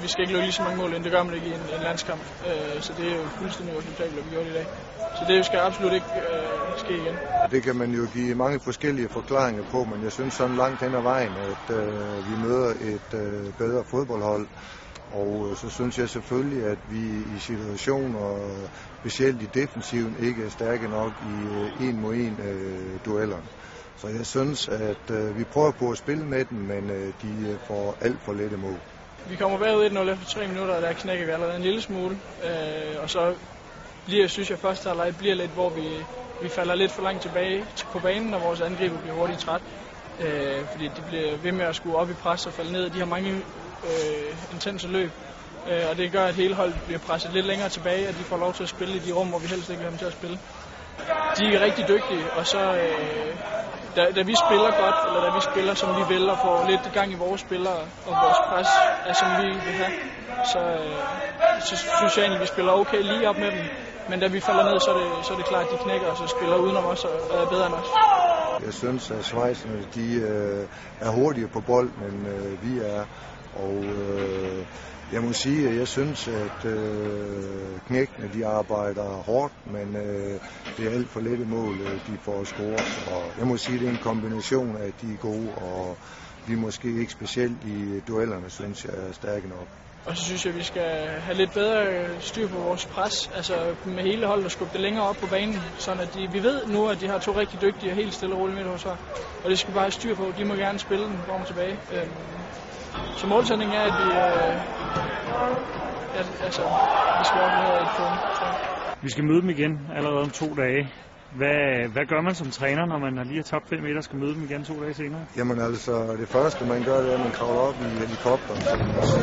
Vi skal ikke lukke lige så mange mål ind, det gør man ikke i en, en landskamp, øh, så det er jo fuldstændig uacceptabelt, at vi gjorde det i dag. Så det skal absolut ikke øh, ske igen. Det kan man jo give mange forskellige forklaringer på, men jeg synes sådan langt hen ad vejen, at øh, vi møder et øh, bedre fodboldhold. Og øh, så synes jeg selvfølgelig, at vi i situationer, specielt i defensiven, ikke er stærke nok i øh, en mod en øh, dueller. Så jeg synes, at øh, vi prøver på at spille med dem, men øh, de øh, får alt for lette mål. Vi kommer bagud 1-0 efter 3 minutter, og der knækker vi allerede en lille smule. Øh, og så bliver, synes jeg, første halvleg bliver lidt, hvor vi, vi falder lidt for langt tilbage på banen, og vores angriber bliver hurtigt træt. Øh, fordi de bliver ved med at skulle op i pres og falde ned. De har mange øh, intense løb. Øh, og det gør, at hele holdet bliver presset lidt længere tilbage, og de får lov til at spille i de rum, hvor vi helst ikke vil have dem til at spille. De er rigtig dygtige, og så øh, da, da vi spiller godt, eller da vi spiller som vi vil, og får lidt gang i vores spillere, og vores pres er som vi vil have, så, øh, så synes jeg egentlig, at vi spiller okay lige op med dem. Men da vi falder ned, så er det, så er det klart, at de knækker og så spiller udenom os og er bedre end os. Jeg synes, at Schweizerne de, øh, er hurtigere på bold, end øh, vi er. Og øh, jeg må sige, at jeg synes, at øh, knækkene de arbejder hårdt, men øh, det er alt for lette mål, øh, de får scoret. Og jeg må sige, at det er en kombination af, at de er gode, og vi måske ikke specielt i duellerne, synes jeg, er stærke nok. Og så synes jeg, at vi skal have lidt bedre styr på vores pres, altså med hele holdet og skubbe det længere op på banen, sådan at de, vi ved nu, at de har to rigtig dygtige og helt stille og roligt midtforsvar, og det skal vi bare have styr på. De må gerne spille den frem og tilbage. Øhm, så målsætningen er, at vi, øh, at, altså, vi skal op med et. Så. Vi skal møde dem igen allerede om to dage. Hvad, hvad gør man som træner, når man lige har tabt 5 meter og skal møde dem igen to dage senere? Jamen altså, det første man gør, det er, at man kravler op i helikopteren. Så, så,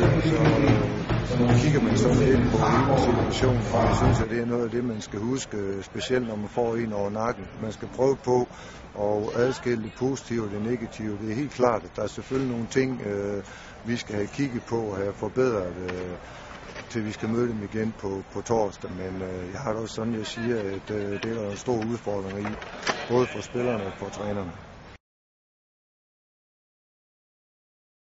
så kigger man sådan lidt på hele situationen, og jeg synes, at det er noget af det, man skal huske, specielt når man får en over nakken. Man skal prøve på at adskille det positive og det negative. Det er helt klart, at der er selvfølgelig nogle ting, øh, vi skal have kigget på og have forbedret. Øh, til vi skal møde dem igen på, på torsdag. Men øh, jeg har det også sådan, jeg siger, at øh, det er der en stor udfordring i, både for spillerne og for trænerne.